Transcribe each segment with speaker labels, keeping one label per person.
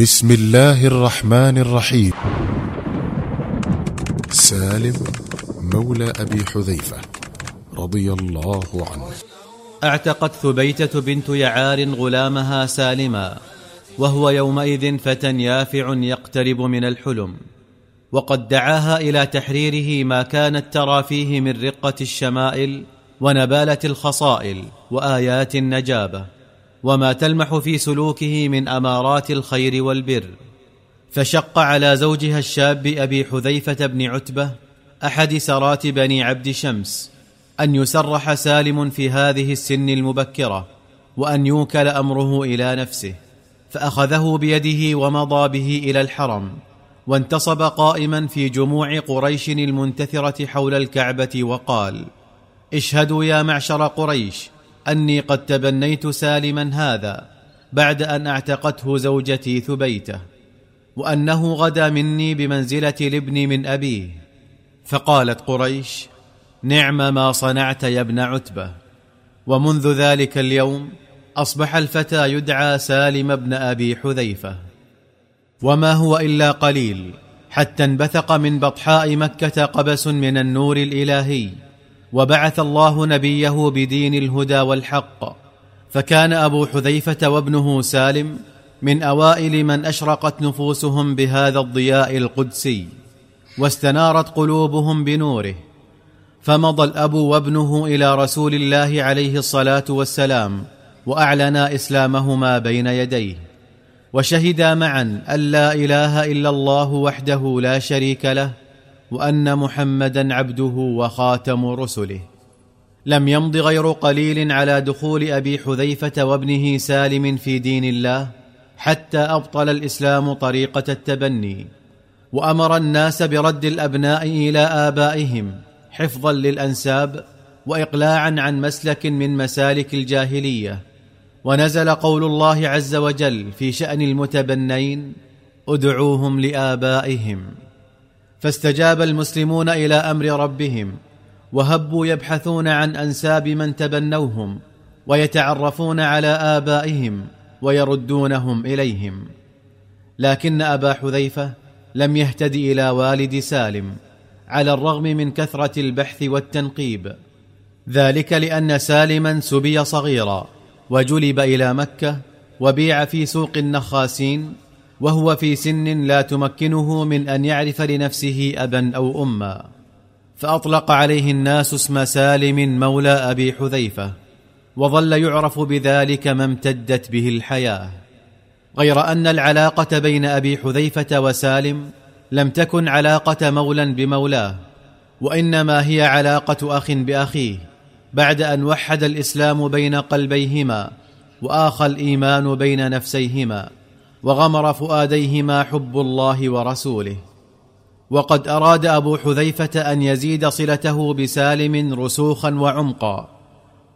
Speaker 1: بسم الله الرحمن الرحيم. سالم مولى أبي حذيفة رضي الله عنه.
Speaker 2: اعتقت ثبيتة بنت يعار غلامها سالما وهو يومئذ فتى يافع يقترب من الحلم وقد دعاها إلى تحريره ما كانت ترى فيه من رقة الشمائل ونبالة الخصائل وآيات النجابة. وما تلمح في سلوكه من أمارات الخير والبر. فشق على زوجها الشاب أبي حذيفة بن عتبة أحد سرات بني عبد شمس أن يسرح سالم في هذه السن المبكرة وأن يوكل أمره إلى نفسه. فأخذه بيده ومضى به إلى الحرم وانتصب قائما في جموع قريش المنتثرة حول الكعبة وقال اشهدوا يا معشر قريش أني قد تبنيت سالما هذا بعد أن اعتقته زوجتي ثبيته وأنه غدا مني بمنزلة الابن من أبيه. فقالت قريش نعم ما صنعت يا ابن عتبة. ومنذ ذلك اليوم أصبح الفتى يدعى سالم بن أبي حذيفة. وما هو إلا قليل حتى انبثق من بطحاء مكة قبس من النور الإلهي. وبعث الله نبيه بدين الهدى والحق. فكان أبو حذيفة وابنه سالم من أوائل من أشرقت نفوسهم بهذا الضياء القدسي واستنارت قلوبهم بنوره. فمضى الأب وابنه إلى رسول الله عليه الصلاة والسلام واعلنا اسلامهما بين يديه. وشهدا معا أن لا إله إلا الله وحده لا شريك له وأن محمدا عبده وخاتم رسله. لم يمض غير قليل على دخول أبي حذيفة وابنه سالم في دين الله حتى أبطل الإسلام طريقة التبني وأمر الناس برد الأبناء إلى آبائهم حفظا للأنساب واقلاعا عن مسلك من مسالك الجاهلية. ونزل قول الله عز وجل في شأن المتبنين ادعوهم لآبائهم. فاستجاب المسلمون إلى أمر ربهم وهبوا يبحثون عن أنساب من تبنوهم ويتعرفون على آبائهم ويردونهم إليهم. لكن أبا حذيفة لم يهتد إلى والد سالم على الرغم من كثرة البحث والتنقيب. ذلك لأن سالما سبي صغيرا وجلب إلى مكة وبيع في سوق النخاسين وهو في سن لا تمكنه من أن يعرف لنفسه أبا أو أما. فأطلق عليه الناس اسم سالم مولى أبي حذيفة وظل يعرف بذلك ما امتدت به الحياة. غير أن العلاقة بين أبي حذيفة وسالم لم تكن علاقة مولى بمولاه وإنما هي علاقة أخ بأخيه بعد أن وحد الإسلام بين قلبيهما وآخى الإيمان بين نفسيهما. وغمر فؤاديهما حب الله ورسوله. وقد أراد أبو حذيفة أن يزيد صلته بسالم رسوخا وعمقا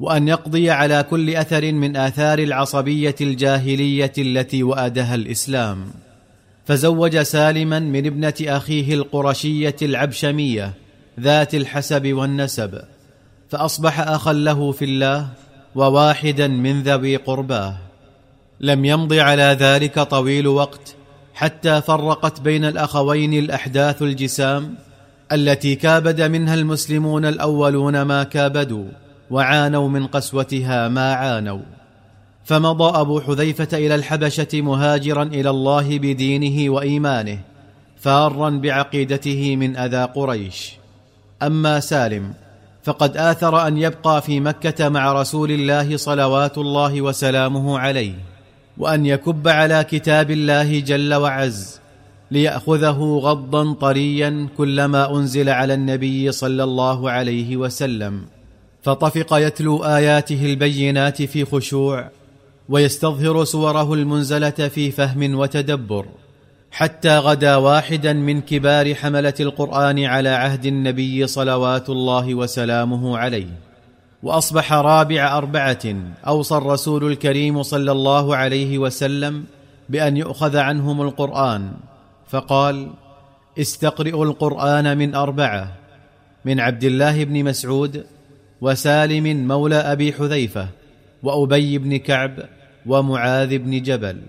Speaker 2: وأن يقضي على كل أثر من آثار العصبية الجاهلية التي وآدها الإسلام. فزوج سالما من ابنة أخيه القرشية العبشمية ذات الحسب والنسب فأصبح أخا له في الله وواحدا من ذوي قرباه. لم يمض على ذلك طويل وقت حتى فرقت بين الأخوين الأحداث الجسام التي كابد منها المسلمون الأولون ما كابدوا وعانوا من قسوتها ما عانوا. فمضى أبو حذيفة إلى الحبشة مهاجرا إلى الله بدينه وإيمانه فارا بعقيدته من أذى قريش. أما سالم فقد آثر أن يبقى في مكة مع رسول الله صلوات الله وسلامه عليه. وأن يكب على كتاب الله جل وعز ليأخذه غضا طريا كلما أنزل على النبي صلى الله عليه وسلم. فطفق يتلو آياته البينات في خشوع ويستظهر صوره المنزلة في فهم وتدبر حتى غدا واحدا من كبار حملة القرآن على عهد النبي صلوات الله وسلامه عليه. وأصبح رابع أربعة. أوصى الرسول الكريم صلى الله عليه وسلم بأن يؤخذ عنهم القرآن فقال استقرئوا القرآن من أربعة من عبد الله بن مسعود وسالم مولى أبي حذيفة وأبي بن كعب ومعاذ بن جبل.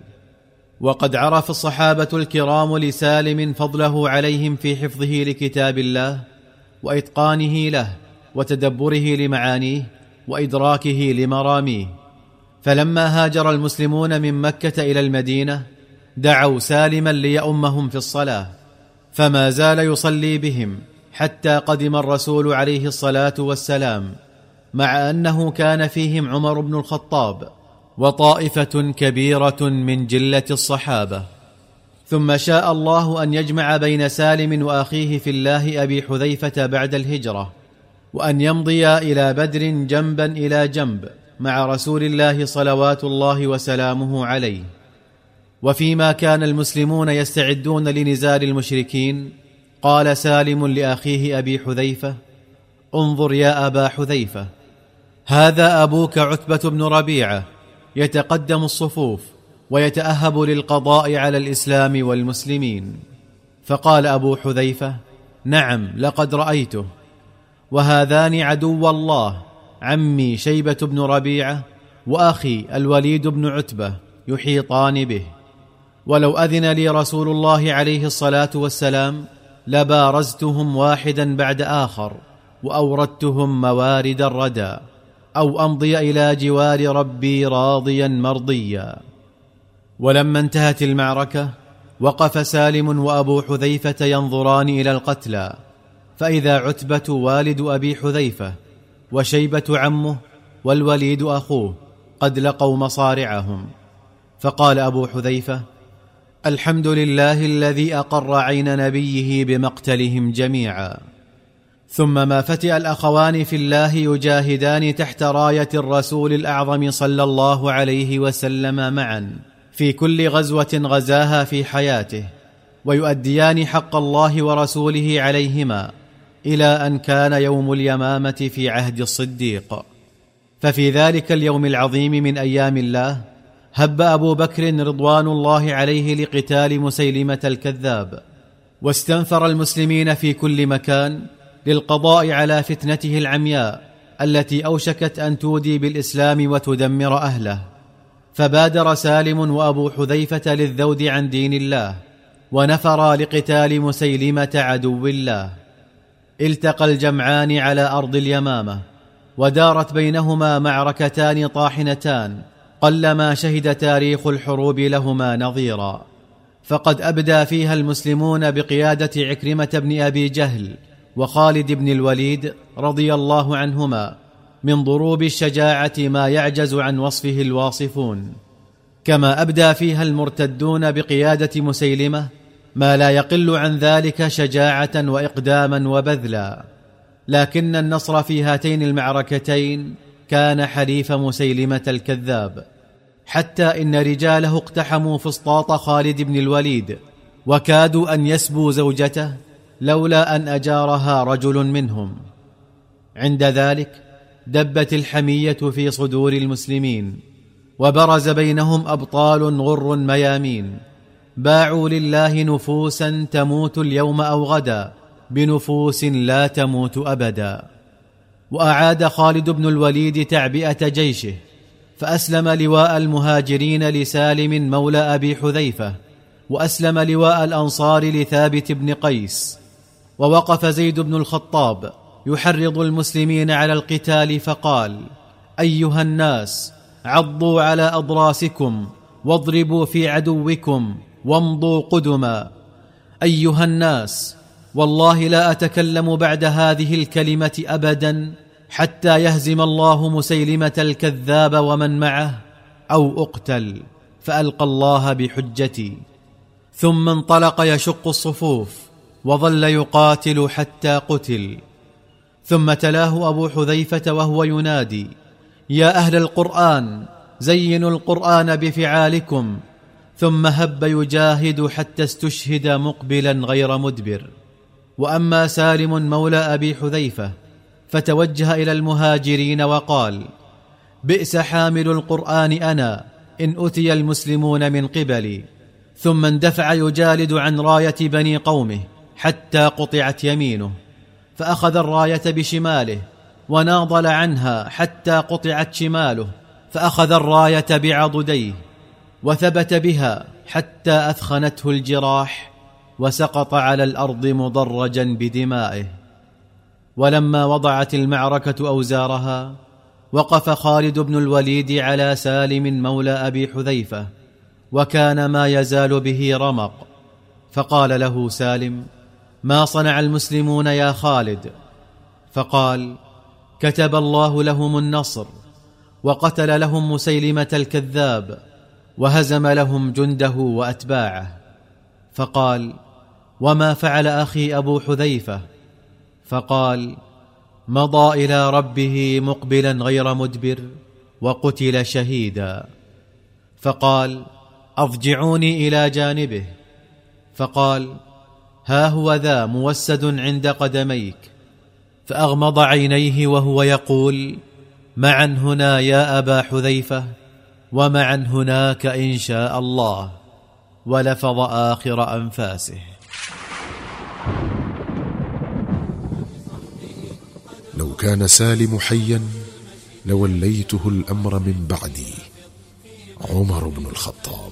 Speaker 2: وقد عرف الصحابة الكرام لسالم فضله عليهم في حفظه لكتاب الله وإتقانه له وتدبره لمعانيه وإدراكه لمراميه. فلما هاجر المسلمون من مكة إلى المدينة دعوا سالما ليؤمهم في الصلاة. فما زال يصلي بهم حتى قدم الرسول عليه الصلاة والسلام مع أنه كان فيهم عمر بن الخطاب وطائفة كبيرة من جلة الصحابة. ثم شاء الله أن يجمع بين سالم وأخيه في الله أبي حذيفة بعد الهجرة. وأن يمضيا إلى بدر جنبا إلى جنب مع رسول الله صلوات الله وسلامه عليه. وفيما كان المسلمون يستعدون لنزال المشركين قال سالم لأخيه أبي حذيفة انظر يا أبا حذيفة هذا أبوك عتبة بن ربيعة يتقدم الصفوف ويتأهب للقضاء على الإسلام والمسلمين. فقال أبو حذيفة نعم لقد رأيته. وهذان عدو الله عمي شيبة بن ربيعة وأخي الوليد بن عتبة يحيطان به. ولو أذن لي رسول الله عليه الصلاة والسلام لبارزتهم واحدا بعد آخر وأوردتهم موارد الردى أو أمضي إلى جوار ربي راضيا مرضيا. ولما انتهت المعركة وقف سالم وأبو حذيفة ينظران إلى القتلى فإذا عتبة والد أبي حذيفة وشيبة عمه والوليد أخوه قد لقوا مصارعهم. فقال أبو حذيفة الحمد لله الذي أقر عين نبيه بمقتلهم جميعا. ثم ما فتئ الأخوان في الله يجاهدان تحت راية الرسول الأعظم صلى الله عليه وسلم معا في كل غزوة غزاها في حياته ويؤديان حق الله ورسوله عليهما. إلى أن كان يوم اليمامة في عهد الصديق. ففي ذلك اليوم العظيم من أيام الله هب أبو بكر رضوان الله عليه لقتال مسيلمة الكذاب واستنفر المسلمين في كل مكان للقضاء على فتنته العمياء التي أوشكت أن تودي بالإسلام وتدمر أهله. فبادر سالم وأبو حذيفة للذود عن دين الله ونفرا لقتال مسيلمة عدو الله. التقى الجمعان على أرض اليمامة ودارت بينهما معركتان طاحنتان قلما شهد تاريخ الحروب لهما نظيرا. فقد أبدى فيها المسلمون بقيادة عكرمة بن أبي جهل وخالد بن الوليد رضي الله عنهما من ضروب الشجاعة ما يعجز عن وصفه الواصفون. كما أبدى فيها المرتدون بقيادة مسيلمة ما لا يقل عن ذلك شجاعة وإقداما وبذلا. لكن النصر في هاتين المعركتين كان حليف مسيلمة الكذاب. حتى إن رجاله اقتحموا فسطاط خالد بن الوليد وكادوا أن يسبوا زوجته لولا أن أجارها رجل منهم. عند ذلك دبت الحمية في صدور المسلمين وبرز بينهم أبطال غر ميامين. باعوا لله نفوسا تموت اليوم أو غدا بنفوس لا تموت أبدا. وأعاد خالد بن الوليد تعبئة جيشه فأسلم لواء المهاجرين لسالم مولى أبي حذيفة وأسلم لواء الأنصار لثابت بن قيس. ووقف زيد بن الخطاب يحرض المسلمين على القتال فقال أيها الناس عضوا على أضراسكم واضربوا في عدوكم وامضوا قدما. أيها الناس والله لا أتكلم بعد هذه الكلمة ابدا حتى يهزم الله مسيلمة الكذاب ومن معه أو أقتل فألقى الله بحجتي. ثم انطلق يشق الصفوف وظل يقاتل حتى قتل. ثم تلاه أبو حذيفة وهو ينادي يا أهل القرآن زينوا القرآن بفعالكم ثم هب يجاهد حتى استشهد مقبلا غير مدبر. وأما سالم مولى أبي حذيفة فتوجه إلى المهاجرين وقال بئس حامل القرآن أنا إن أتي المسلمون من قبلي. ثم اندفع يجالد عن راية بني قومه حتى قطعت يمينه. فأخذ الراية بشماله وناضل عنها حتى قطعت شماله. فأخذ الراية بعضديه. وثبت بها حتى أثخنته الجراح وسقط على الأرض مضرجا بدمائه. ولما وضعت المعركة أوزارها وقف خالد بن الوليد على سالم مولى أبي حذيفة وكان ما يزال به رمق. فقال له سالم ما صنع المسلمون يا خالد؟ فقال كتب الله لهم النصر وقتل لهم مسيلمة الكذاب وهزم لهم جنده وأتباعه فقال وما فعل أخي أبو حذيفة؟ فقال مضى إلى ربه مقبلا غير مدبر وقتل شهيدا. فقال اضجعوني إلى جانبه. فقال ها هو ذا موسد عند قدميك. فأغمض عينيه وهو يقول معا هنا يا أبا حذيفة. ومعا هناك إن شاء الله ولفظ آخر أنفاسه.
Speaker 1: لو كان سالم حيا لوليته الأمر من بعدي. عمر بن الخطاب.